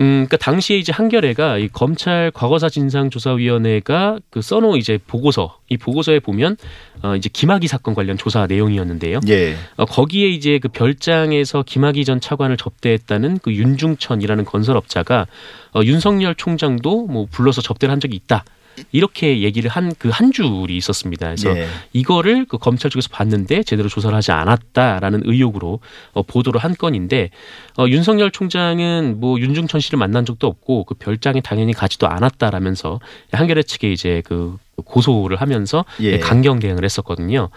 음, 그러니까 당시에 이제 한겨레가 이 검찰 과거사 진상조사위원회가 그 써놓은 이제 보고서 이 보고서에 보면 어 이제 김학의 사건 관련 조사 내용이었는데요. 예, 어, 거기에 이제 그 별장에서 김학의 전 차관을 접대했다는 그 윤중천이라는 건설업자가 어, 윤석열 총장도 뭐 불러서 접대를 한 적이 있다. 이렇게 얘기를 한 그 한 줄이 있었습니다. 그래서 예. 이거를 그 검찰 쪽에서 봤는데 제대로 조사를 하지 않았다라는 의혹으로 어, 보도를 한 건인데 어, 윤석열 총장은 뭐 윤중천 씨를 만난 적도 없고 그 별장에 당연히 가지도 않았다라면서 한겨레 측에 이제 그 고소를 하면서 예. 강경 대응을 했었거든요.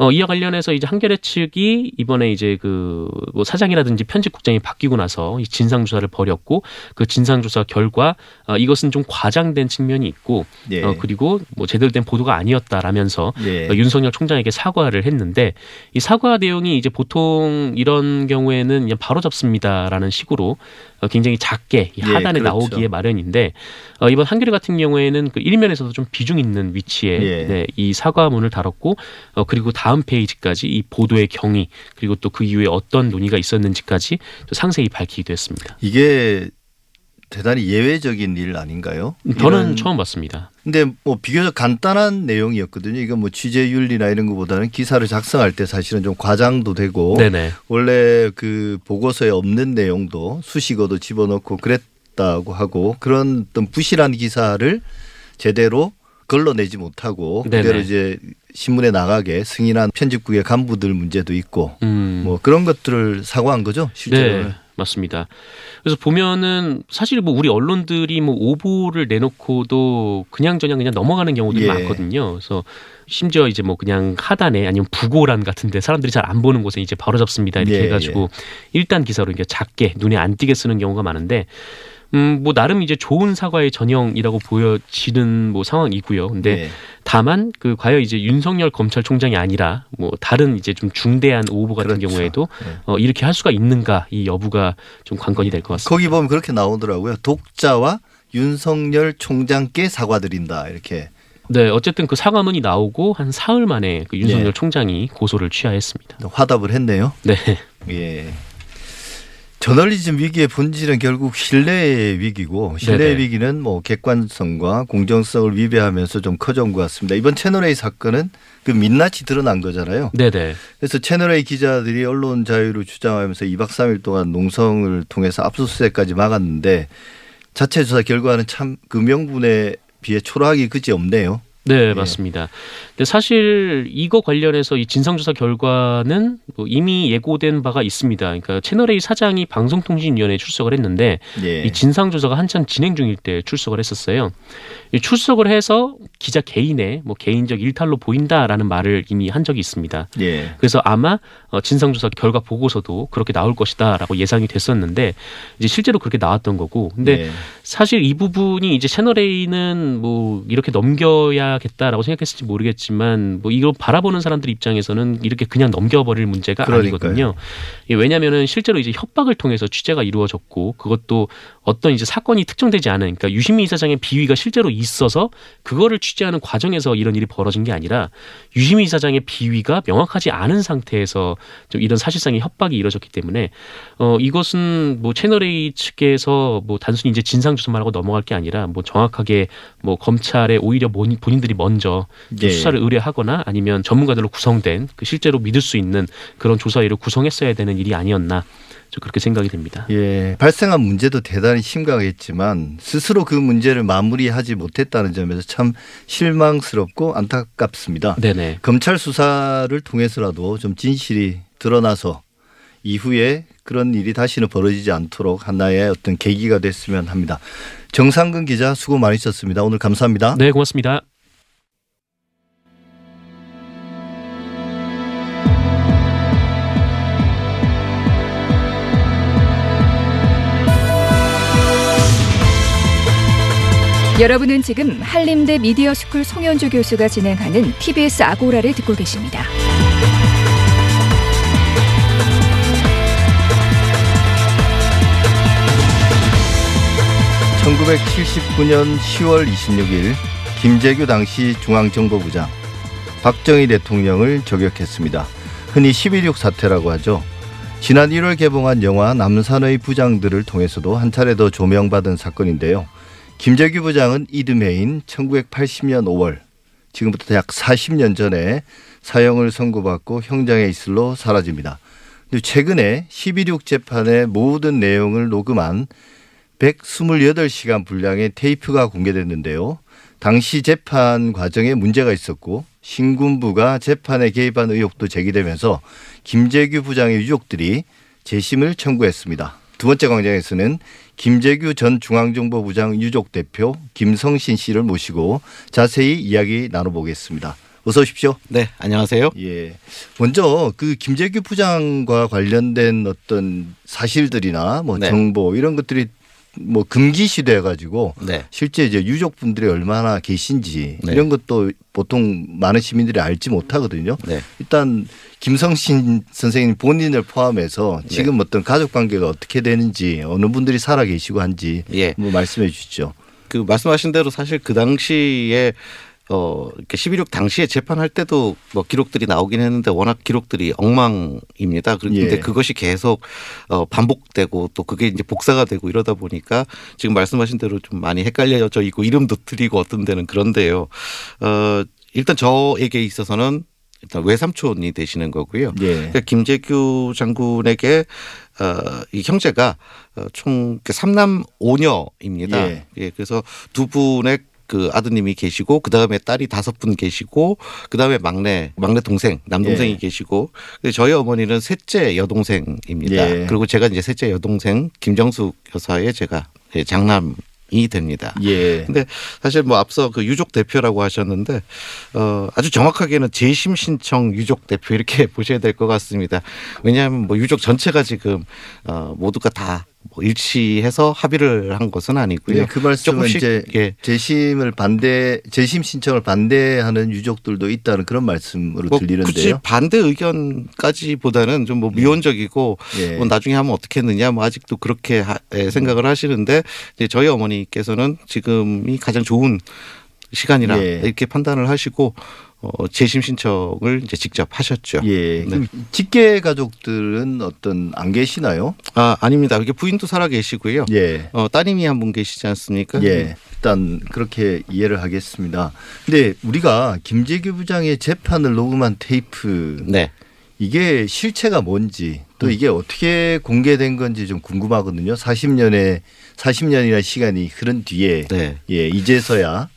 어, 이와 관련해서 이제 한겨레 측이 이번에 이제 그 뭐 사장이라든지 편집국장이 바뀌고 나서 이 진상 조사를 벌였고 그 진상 조사 결과 어, 이것은 좀 과장된 측면이 있고 예. 어, 그리고 뭐 제대로 된 보도가 아니었다라면서 예. 어, 윤석열 총장에게 사과를 했는데 이 사과 내용이 이제 보통 이런 경우에는 그냥 바로 잡습니다라는 식으로 어, 굉장히 작게 이 예, 하단에 그렇죠. 나오기에 마련인데 어, 이번 한겨레 같은 경우에는 그 일면에서도 좀 비중 있는 위치에 예. 네, 이 사과문을 다뤘고 어, 그리고 다음 페이지까지 이 보도의 경위 그리고 또 그 이후에 어떤 논의가 있었는지까지 또 상세히 밝히기도 했습니다. 이게 대단히 예외적인 일 아닌가요? 저는 이런- 처음 봤습니다. 근데 뭐 비교적 간단한 내용이었거든요. 이거 뭐 취재윤리나 이런 것보다는 기사를 작성할 때 사실은 좀 과장도 되고 네네. 원래 그 보고서에 없는 내용도 수식어도 집어넣고 그랬다고 하고 그런 어떤 부실한 기사를 제대로 걸러내지 못하고 네네. 그대로 이제 신문에 나가게 승인한 편집국의 간부들 문제도 있고 음. 뭐 그런 것들을 사과한 거죠 실제로. 네, 맞습니다. 그래서 보면은 사실 뭐 우리 언론들이 뭐 오보를 내놓고도 그냥저냥 그냥 넘어가는 경우들이 예. 많거든요. 그래서 심지어 이제 뭐 그냥 하단에 아니면 부고란 같은데 사람들이 잘 안 보는 곳에 이제 바로 잡습니다 이렇게 예, 해가지고 일단 기사로 이게 작게 눈에 안 띄게 쓰는 경우가 많은데. 음, 뭐, 나름 이제 좋은 사과의 전형이라고 보여지는 뭐 상황이고요. 근데 네. 다만, 그, 과연 이제 윤석열 검찰총장이 아니라 뭐, 다른 이제 좀 중대한 오보 같은 그렇죠. 경우에도 네. 어, 이렇게 할 수가 있는가 이 여부가 좀 관건이 될 것 같습니다. 거기 보면 그렇게 나오더라고요. 독자와 윤석열 총장께 사과드린다 이렇게. 네, 어쨌든 그 사과문이 나오고 한 사흘 만에 그 윤석열 예. 총장이 고소를 취하했습니다. 화답을 했네요. 네, 예. 저널리즘 위기의 본질은 결국 신뢰의 위기고 신뢰의 네네. 위기는 뭐 객관성과 공정성을 위배하면서 좀 커져온 것 같습니다. 이번 채널 A 사건은 그 민낯이 드러난 거잖아요. 네, 네, 그래서 채널 A 기자들이 언론 자유를 주장하면서 2박 3일 동안 농성을 통해서 압수수색까지 막았는데 자체 조사 결과는 참 그 명분에 비해 초라하기 그지 없네요. 네, 맞습니다. 근데 사실 이거 관련해서 이 진상조사 결과는 뭐 이미 예고된 바가 있습니다. 그러니까 채널A 사장이 방송통신위원회에 출석을 했는데 예. 이 진상조사가 한참 진행 중일 때 출석을 했었어요. 이 출석을 해서 기자 개인의 뭐 개인적 일탈로 보인다라는 말을 이미 한 적이 있습니다. 예. 그래서 아마 어, 진상조사 결과 보고서도 그렇게 나올 것이다라고 예상이 됐었는데 이제 실제로 그렇게 나왔던 거고. 근데 예. 사실 이 부분이 이제 채널 A는 뭐 이렇게 넘겨야겠다라고 생각했을지 모르겠지만 뭐 이걸 바라보는 사람들 입장에서는 이렇게 그냥 넘겨버릴 문제가 그러니까요. 아니거든요. 예, 왜냐하면은 실제로 이제 협박을 통해서 취재가 이루어졌고 그것도 어떤 이제 사건이 특정되지 않은 그러니까 유시민 이사장의 비위가 실제로 있어서 그거를 취재하는 과정에서 이런 일이 벌어진 게 아니라 유시민 이사장의 비위가 명확하지 않은 상태에서 좀 이런 사실상의 협박이 이루어졌기 때문에 어 이것은 뭐 채널 A 측에서 뭐 단순히 이제 진상 조사만 하고 넘어갈 게 아니라 뭐 정확하게 뭐 검찰에 오히려 본- 본인들이 먼저 좀 예. 수사를 의뢰하거나 아니면 전문가들로 구성된 그 실제로 믿을 수 있는 그런 조사위를 구성했어야 되는 일이 아니었나 저 그렇게 생각이 됩니다. 예, 발생한 문제도 대단히 심각했지만 스스로 그 문제를 마무리하지 못했다는 점에서 참 실망스럽고 안타깝습니다. 네네. 검찰 수사를 통해서라도 좀 진실이 드러나서 이후에 그런 일이 다시는 벌어지지 않도록 하나의 어떤 계기가 됐으면 합니다. 정상근 기자 수고 많으셨습니다. 오늘 감사합니다. 네, 고맙습니다. 여러분은 지금 한림대 미디어 스쿨 송현주 교수가 진행하는 TBS 아고라를 듣고 계십니다. (1979년 10월 26일) 김재규 당시 중앙정보부장 박정희 대통령을 저격했습니다. 흔히 11.6 사태라고 하죠. 지난 1월 개봉한 영화 남산의 부장들을 통해서도 한 차례 더 조명받은 사건인데요. 김재규 부장은 이듬해인 1980년 5월 지금부터 약 40년 전에 사형을 선고받고 형장에 있을로 사라집니다. 근데 최근에 12.6 재판의 모든 내용을 녹음한 128시간 분량의 테이프가 공개됐는데요. 당시 재판 과정에 문제가 있었고 신군부가 재판에 개입한 의혹도 제기되면서 김재규 부장의 유족들이 재심을 청구했습니다. 두 번째 광장에서는 김재규 전 중앙정보부장 유족 대표 김성신 씨를 모시고 자세히 이야기 나눠보겠습니다. 어서 오십시오. 네, 안녕하세요. 예. 먼저 그 김재규 부장과 관련된 어떤 사실들이나 뭐 네. 정보 이런 것들이 뭐 금기시돼 가지고 네. 실제 이제 유족분들이 얼마나 계신지 네. 이런 것도 보통 많은 시민들이 알지 못하거든요. 네. 일단 김성신 선생님 본인을 포함해서 지금 어떤 가족 관계가 어떻게 되는지 어느 분들이 살아 계시고 한지 예. 뭐 말씀해 주시죠. 그 말씀하신 대로 사실 그 당시에 어 이렇게 11.6 당시에 재판할 때도 뭐 기록들이 나오긴 했는데 워낙 기록들이 엉망입니다. 그런데 예. 그것이 계속 어 반복되고 또 그게 이제 복사가 되고 이러다 보니까 지금 말씀하신 대로 좀 많이 헷갈려져 있고 이름도 틀리고 어떤 데는 그런데요. 어 일단 저에게 있어서는 일단 외삼촌이 되시는 거고요. 예. 그러니까 김재규 장군에게 어, 이 형제가 어, 총 삼남 오녀입니다. 예. 예. 그래서 두 분의 그 아드님이 계시고 그 다음에 딸이 다섯 분 계시고 그 다음에 막내 막내 동생 남동생이 예. 계시고 저희 어머니는 셋째 여동생입니다. 예. 그리고 제가 이제 셋째 여동생 김정숙 여사의 제가 예, 장남 이 됩니다. 예. 근데 사실 뭐 앞서 그 유족 대표라고 하셨는데 어 아주 정확하게는 재심 신청 유족 대표 이렇게 보셔야 될 것 같습니다. 왜냐하면 뭐 유족 전체가 지금 어 모두가 다뭐 일치해서 합의를 한 것은 아니고요. 네, 그 말씀은 이제 예. 재심을 반대 재심 신청을 반대하는 유족들도 있다는 그런 말씀으로 뭐 굳이 들리는데요. 반대 의견까지보다는 좀 뭐 미온적이고 예. 뭐 나중에 하면 어떻겠느냐 뭐 아직도 그렇게 하- 예, 생각을 하시는데 이제 저희 어머니께서는 지금이 가장 좋은 시간이라 예. 이렇게 판단을 하시고 어, 재심 신청을 이제 직접 하셨죠. 예. 네. 직계 가족들은 어떤 안 계시나요? 아 아닙니다. 이게 부인도 살아 계시고요. 예. 어, 따님이 한 분 계시지 않습니까? 예. 일단 그렇게 이해를 하겠습니다. 근데 우리가 김재규 부장의 재판을 녹음한 테이프 네. 이게 실체가 뭔지 또 음. 이게 어떻게 공개된 건지 좀 궁금하거든요. 40년의 40년이나 시간이 흐른 뒤에 네. 예, 이제서야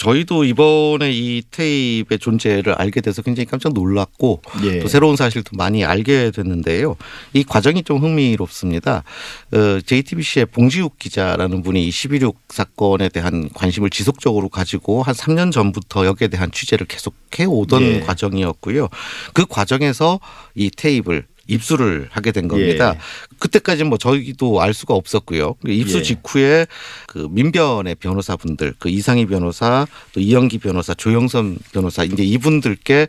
저희도 이번에 이 테이프의 존재를 알게 돼서 굉장히 깜짝 놀랐고 예. 또 새로운 사실도 많이 알게 됐는데요. 이 과정이 좀 흥미롭습니다. 어, JTBC의 봉지욱 기자라는 분이 이11.6 사건에 대한 관심을 지속적으로 가지고 한 3년 전부터 여기에 대한 취재를 계속 해오던 예. 과정이었고요. 그 과정에서 이 테이프를 입수를 하게 된 겁니다. 예. 그때까지는 뭐 저희도 알 수가 없었고요. 입수 예. 직후에 그 민변의 변호사분들, 그 이상희 변호사, 또 이영기 변호사, 조영선 변호사, 이제 이분들께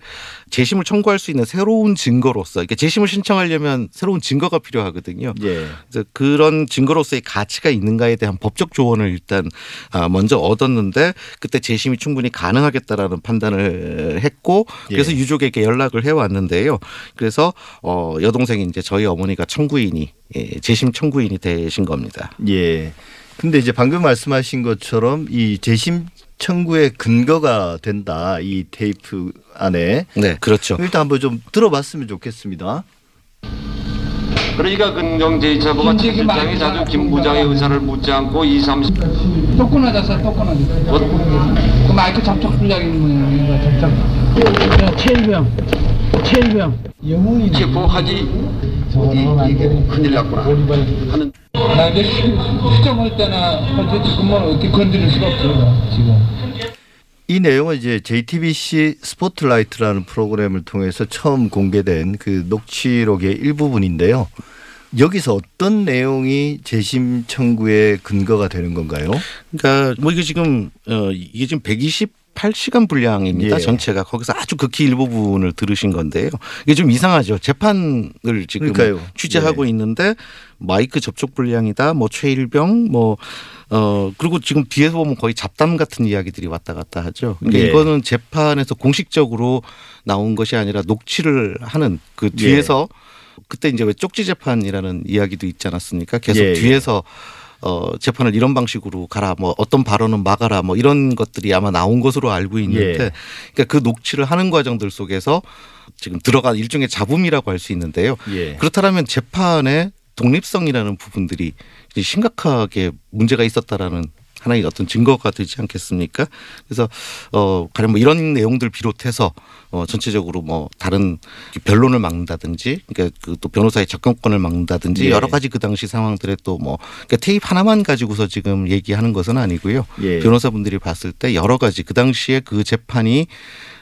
재심을 청구할 수 있는 새로운 증거로서, 이게 재심을 신청하려면 새로운 증거가 필요하거든요. 예. 그래서 그런 증거로서의 가치가 있는가에 대한 법적 조언을 일단 아, 먼저 얻었는데 그때 재심이 충분히 가능하겠다라는 판단을 했고 그래서 예. 유족에게 연락을 해 왔는데요. 그래서 어 여동생이 이제 저희 어머니가 청구인이 예, 재심 청구인이 되신 겁니다. 예. 근데 이제 방금 말씀하신 것처럼 이 재심 청구의 근거가 된다. 이 테이프 안에 네, 그렇죠. 일단 한번 좀 들어봤으면 좋겠습니다. 그러니까 근정 제2차부가 차 실장이 자주 김 부장의 의사를 묻지 않고 2, 3, 또 끊어졌어, 또 끊어졌어. 그 마이크 접촉 불량 있는 거야, 접촉. 야, 체일병, 체일병. 영웅이 체포하지 이게 큰일 났구나 하는 나 이제 수- 수정할 때나 할때 지금은 어떻게 건드릴 수가 없어요, 지금. 이 내용은 이제 JTBC 스포트라이트라는 프로그램을 통해서 처음 공개된 그 녹취록의 일부분인데요. 여기서 어떤 내용이 재심 청구의 근거가 되는 건가요? 그러니까 뭐 이게 지금 어 이게 지금 128시간 분량입니다. 예. 전체가 거기서 아주 극히 일부분을 들으신 건데요. 이게 좀 이상하죠. 재판을 지금 그러니까요. 취재하고 예. 있는데 마이크 접촉 분량이다. 뭐 최일병 뭐 어, 그리고 지금 뒤에서 보면 거의 잡담 같은 이야기들이 왔다 갔다 하죠. 그러니까 예. 이거는 재판에서 공식적으로 나온 것이 아니라 녹취를 하는 그 예. 뒤에서 그때 이제 왜 쪽지 재판이라는 이야기도 있지 않았습니까? 계속 예, 예. 뒤에서 어, 재판을 이런 방식으로 가라, 뭐 어떤 발언은 막아라, 뭐 이런 것들이 아마 나온 것으로 알고 있는데, 예. 그러니까 그 녹취를 하는 과정들 속에서 지금 들어간 일종의 잡음이라고 할 수 있는데요. 예. 그렇다면 재판의 독립성이라는 부분들이 심각하게 문제가 있었다라는 하나의 어떤 증거가 되지 않겠습니까? 그래서 어 가령 뭐 이런 내용들 비롯해서 어 전체적으로 뭐 다른 변론을 막는다든지 그러니까 그 또 변호사의 접근권을 막는다든지 예. 여러 가지 그 당시 상황들에 또 뭐 그러니까 테이프 하나만 가지고서 지금 얘기하는 것은 아니고요. 예. 변호사분들이 봤을 때 여러 가지 그 당시에 그 재판이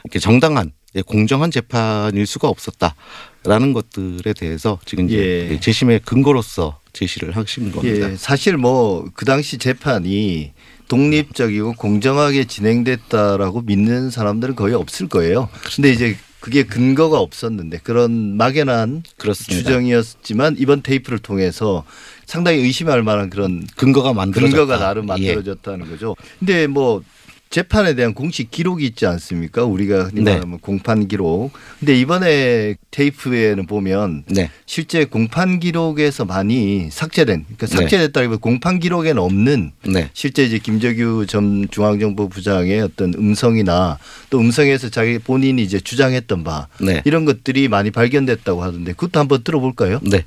이렇게 정당한 예, 공정한 재판일 수가 없었다라는 것들에 대해서 지금 이제 예. 재심의 근거로서 제시를 하신 겁니다. 예, 사실 뭐 그 당시 재판이 독립적이고 공정하게 진행됐다라고 믿는 사람들은 거의 없을 거예요. 근데 이제 그게 근거가 없었는데 그런 막연한 그렇습니다. 추정이었지만 이번 테이프를 통해서 상당히 의심할 만한 그런 근거가 만들어졌다. 근거가 나름 예. 만들어졌다는 거죠. 근데 뭐 재판에 대한 공식 기록이 있지 않습니까? 우리가 흔히 네. 말하면 공판 기록. 근데 이번에 테이프에는 보면 네. 실제 공판 기록에서 많이 삭제된, 그러니까 네. 삭제됐다기보다 공판 기록에는 없는 네. 실제 이제 김재규 전 중앙정보부장의 어떤 음성이나 또 음성에서 자기 본인이 이제 주장했던 바 네. 이런 것들이 많이 발견됐다고 하던데 그것도 한번 들어볼까요? 네.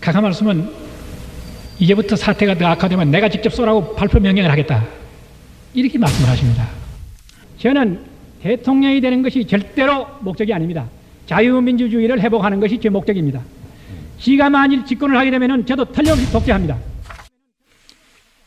각하 말씀은 이제부터 사태가 더 악화되면 내가 직접 쏘라고 발표 명령을 하겠다. 이렇게 말씀을 하십니다. 저는 대통령이 되는 것이 절대로 목적이 아닙니다. 자유민주주의를 회복하는 것이 제 목적입니다. 지가 만일 집권을 하게 되면 저도 틀림없이 독재합니다.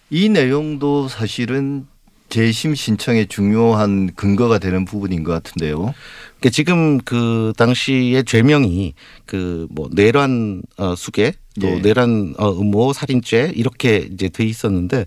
이 내용도 사실은 재심 신청에 중요한 근거가 되는 부분인 것 같은데요. 그러니까 지금 그 당시의 죄명이 그 뭐 내란 어, 수계 또 예. 내란 어, 음모 살인죄 이렇게 이제 돼 있었는데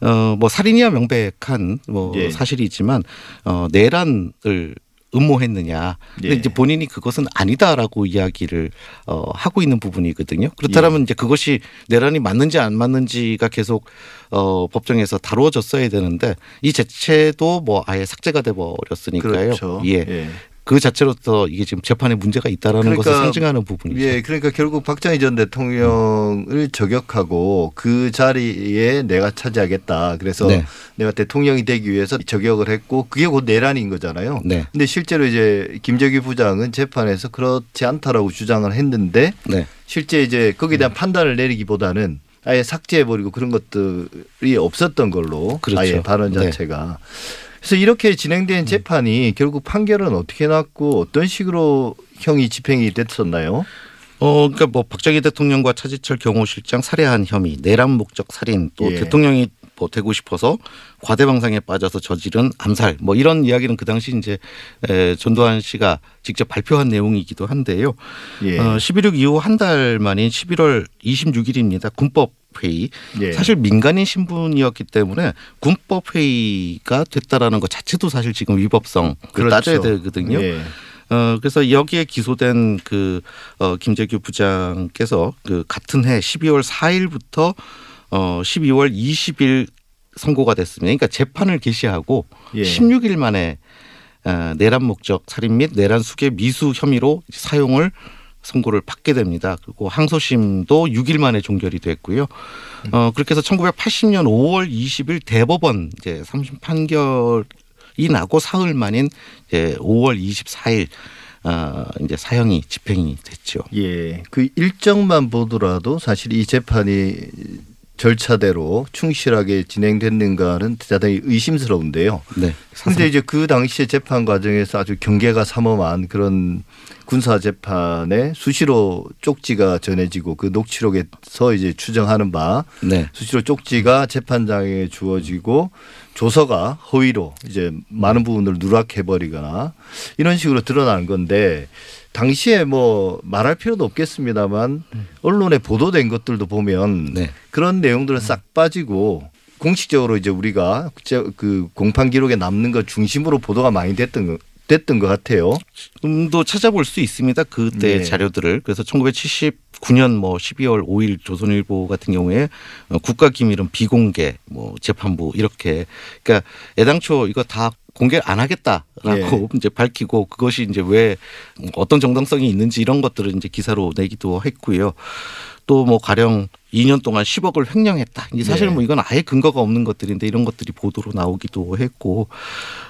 어뭐 살인이야 명백한 뭐 예. 사실이지만 어 내란을 음모했느냐. 근데 예. 이제 본인이 그것은 아니다라고 이야기를 어 하고 있는 부분이거든요. 그렇다면 이제 그것이 내란이 맞는지 안 맞는지가 계속 어 법정에서 다루어졌어야 되는데 이 자체도 뭐 아예 삭제가 돼 버렸으니까요. 그렇죠. 예. 예. 그 자체로서 이게 지금 재판에 문제가 있다라는 것을 상징하는 부분이죠. 예, 그러니까 결국 박정희 전 대통령을 저격하고 그 자리에 내가 차지하겠다. 그래서 네. 내가 대통령이 되기 위해서 저격을 했고 그게 곧 내란인 거잖아요. 네. 근데 실제로 이제 김재규 부장은 재판에서 그렇지 않다라고 주장을 했는데 네. 실제 이제 거기에 대한 판단을 내리기보다는 아예 삭제해버리고 그런 것들이 없었던 걸로 그렇죠. 아예 발언 네. 자체가 그래서 이렇게 진행된 재판이 결국 판결은 어떻게 났고 어떤 식으로 형이 집행이 됐었나요? 어, 그러니까 뭐 박정희 대통령과 차지철 경호실장 살해한 혐의, 내란 목적 살인, 또 예. 대통령이 뭐 되고 싶어서 과대망상에 빠져서 저지른 암살, 뭐 이런 이야기는 그 당시 이제 에, 전두환 씨가 직접 발표한 내용이기도 한데요. 예. 어, 11.6 이후 한 달 만인 11월 26일입니다. 군법 회의. 예. 사실 민간인 신분이었기 때문에 군법 회의가 됐다라는 것 자체도 사실 지금 위법성 그 그렇죠. 따져야 되거든요. 예. 어 그래서 여기에 기소된 그 어, 김재규 부장께서 그 같은 해 12월 4일부터 어 12월 20일 선고가 됐습니다. 그러니까 재판을 개시하고 예. 16일 만에 어, 내란 목적 살인 및 내란 수계 미수 혐의로 사용을 선고를 받게 됩니다. 그리고 항소심도 6일 만에 종결이 됐고요. 어 그렇게 해서 1980년 5월 20일 대법원 이제 3심 판결이 나고 사흘 만인 이제 5월 24일 어 이제 사형이 집행이 됐죠. 예. 그 일정만 보더라도 사실 이 재판이 절차대로 충실하게 진행됐는가는 대단히 의심스러운데요. 네. 근데 이제 그 당시에 재판 과정에서 아주 경계가 삼엄한 그런 군사 재판에 수시로 쪽지가 전해지고 그 녹취록에서 이제 추정하는 바 네. 수시로 쪽지가 재판장에 주어지고 조서가 허위로 이제 많은 부분을 누락해 버리거나 이런 식으로 드러나는 건데 당시에 뭐 말할 필요도 없겠습니다만 언론에 보도된 것들도 보면 네. 그런 내용들은 싹 빠지고 공식적으로 이제 우리가 저- 그 공판 기록에 남는 것 중심으로 보도가 많이 됐던 거, 됐던 것 같아요. 좀더 찾아볼 수 있습니다. 그때 네. 자료들을. 그래서 1979년 뭐 12월 5일 조선일보 같은 경우에 어, 국가 기밀은 비공개, 뭐 재판부 이렇게 그러니까 애당초 이거 다 공개를 안 하겠다라고 이제 밝히고 그것이 이제 왜 어떤 정당성이 있는지 이런 것들을 이제 기사로 내기도 했고요. 또 뭐 가령 2년 동안 10억을 횡령했다. 이제 사실 네. 뭐 이건 아예 근거가 없는 것들인데 이런 것들이 보도로 나오기도 했고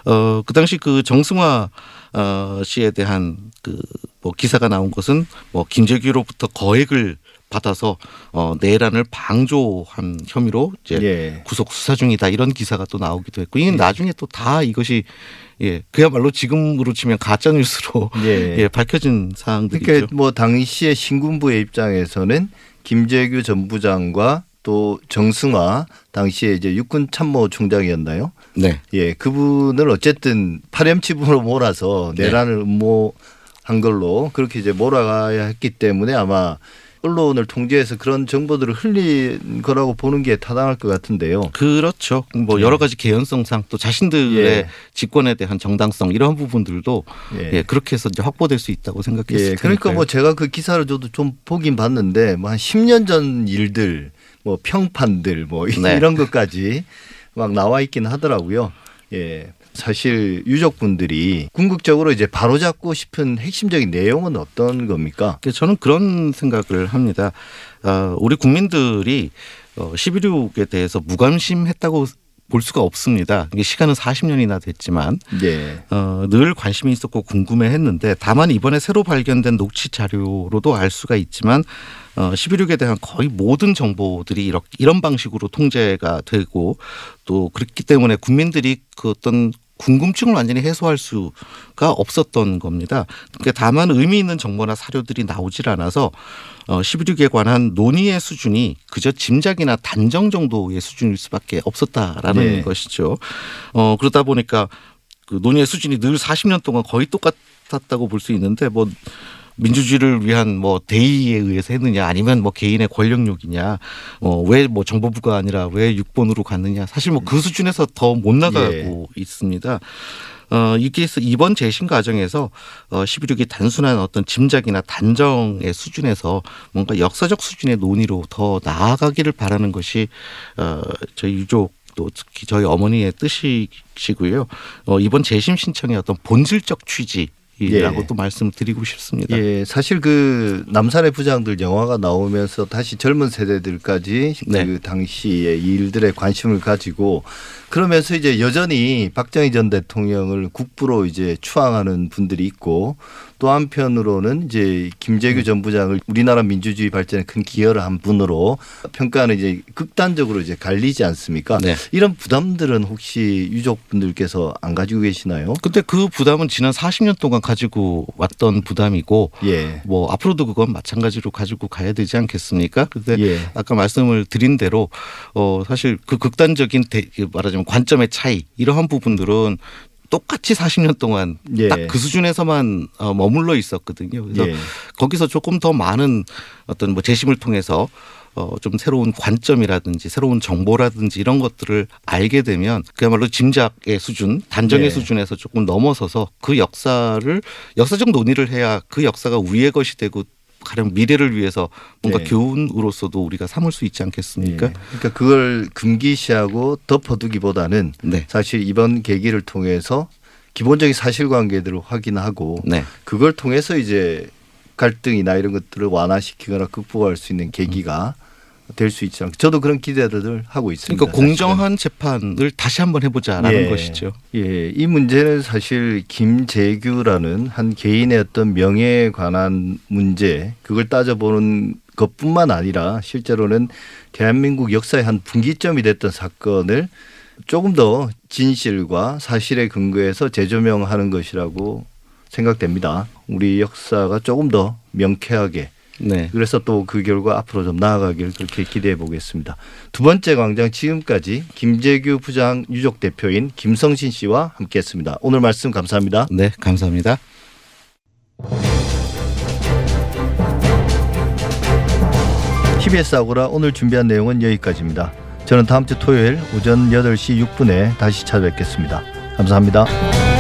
어그 당시 그 정승화 어 씨에 대한 그 뭐 기사가 나온 것은 뭐 김재규로부터 거액을 받아서 어, 내란을 방조한 혐의로 이제 예. 구속 수사 중이다 이런 기사가 또 나오기도 했고 이게 나중에 또 다 이것이 예 그야말로 지금으로 치면 가짜 뉴스로 예. 예, 밝혀진 사항들이죠. 그러니까 뭐 당시에 신군부의 입장에서는 김재규 전 부장과 또 정승화 당시에 이제 육군 참모 총장이었나요? 네. 예, 그분을 어쨌든 파렴치부로 몰아서 네. 내란을 음모한 걸로 그렇게 이제 몰아가야 했기 때문에 아마 언론을 통제해서 그런 정보들을 흘린 거라고 보는 게 타당할 것 같은데요. 그렇죠. 뭐 여러 가지 개연성상 또 자신들의 예. 직권에 대한 정당성 이런 부분들도 예. 예, 그렇게 해서 이제 확보될 수 있다고 생각했을 예. 그러니까 뭐 제가 그 기사를 저도 좀 보긴 봤는데 뭐 한 10년 전 일들, 뭐 평판들 뭐 네. 이런 것까지 막 나와 있긴 하더라고요. 예. 사실 유족분들이 궁극적으로 이제 바로잡고 싶은 핵심적인 내용은 어떤 겁니까? 그래서 저는 그런 생각을 합니다. 어, 우리 국민들이 어, 11.6에 대해서 무관심했다고 볼 수가 없습니다. 이게 시간은 40년이나 됐지만 예. 어, 늘 관심이 있었고 궁금해했는데 다만 이번에 새로 발견된 녹취 자료로도 알 수가 있지만 어, 11.6에 대한 거의 모든 정보들이 이렇게 이런 방식으로 통제가 되고 또 그렇기 때문에 국민들이 그 어떤 궁금증을 완전히 해소할 수가 없었던 겁니다. 그러니까 다만 의미 있는 정보나 사료들이 나오질 않아서 어, 11.6에 관한 논의의 수준이 그저 짐작이나 단정 정도의 수준일 수밖에 없었다라는 네. 것이죠. 어, 그러다 보니까 그 논의의 수준이 늘 40년 동안 거의 똑같았다고 볼 수 있는데 뭐 민주주의를 위한 뭐 대의에 의해서 했느냐 아니면 뭐 개인의 권력욕이냐 어왜 뭐 정보부가 아니라 왜 6번으로 갔느냐 사실 뭐 그 수준에서 더 못 나가고 있습니다. 어, 이게 이번 재심 과정에서 어, 11.6이 단순한 어떤 짐작이나 단정의 수준에서 뭔가 역사적 수준의 논의로 더 나아가기를 바라는 것이 어, 저희 유족 또 특히 저희 어머니의 뜻이시고요. 어, 이번 재심 신청의 어떤 본질적 취지. 이라고 예. 또 말씀드리고 싶습니다. 예, 사실 그 남산의 부장들 영화가 나오면서 다시 젊은 세대들까지 네. 그 당시의 일들에 관심을 가지고 그러면서 이제 여전히 박정희 전 대통령을 국부로 이제 추앙하는 분들이 있고 또 한편으로는 이제 김재규 전 부장을 우리나라 민주주의 발전에 큰 기여를 한 분으로 평가는 이제 극단적으로 이제 갈리지 않습니까? 네. 이런 부담들은 혹시 유족분들께서 안 가지고 계시나요? 근데 그 부담은 지난 40년 동안 가지고 왔던 부담이고 예. 뭐 앞으로도 그건 마찬가지로 가지고 가야 되지 않겠습니까? 근데 예. 아까 말씀을 드린 대로 어 사실 그 극단적인 대, 그 말하자면 관점의 차이 이러한 부분들은 똑같이 40년 동안 예. 딱그 수준에서만 어, 머물러 있었거든요. 그래서 예. 거기서 조금 더 많은 어떤 뭐 재심을 통해서 어, 좀 새로운 관점이라든지 새로운 정보라든지 이런 것들을 알게 되면 그야말로 짐작의 수준, 단정의 네. 수준에서 조금 넘어서서 그 역사를 역사적 논의를 해야 그 역사가 우리의 것이 되고 가령 미래를 위해서 뭔가 네. 교훈으로서도 우리가 삼을 수 있지 않겠습니까? 예. 그러니까 그걸 금기시하고 덮어두기보다는 네. 사실 이번 계기를 통해서 기본적인 사실관계들을 확인하고 네. 그걸 통해서 이제 갈등이나 이런 것들을 완화시키거나 극복할 수 있는 계기가 될 수 있지 않 저도 그런 기대들을 하고 있습니다. 그러니까 공정한 재판을 다시 한번 해보자라는 예. 것이죠. 예, 이 문제는 사실 김재규라는 한 개인의 어떤 명예에 관한 문제 그걸 따져보는 것뿐만 아니라 실제로는 대한민국 역사의 한 분기점이 됐던 사건을 조금 더 진실과 사실에 근거해서 재조명하는 것이라고 생각됩니다. 우리 역사가 조금 더 명쾌하게 네. 그래서 또 그 결과 앞으로 좀 나아가길 그렇게 기대해 보겠습니다. 두 번째 광장 지금까지 김재규 부장 유족 대표인 김성신 씨와 함께했습니다. 오늘 말씀 감사합니다. 네, 감사합니다. TBS 아고라 오늘 준비한 내용은 여기까지입니다. 저는 다음 주 토요일 오전 8시 6분에 다시 찾아뵙겠습니다. 감사합니다.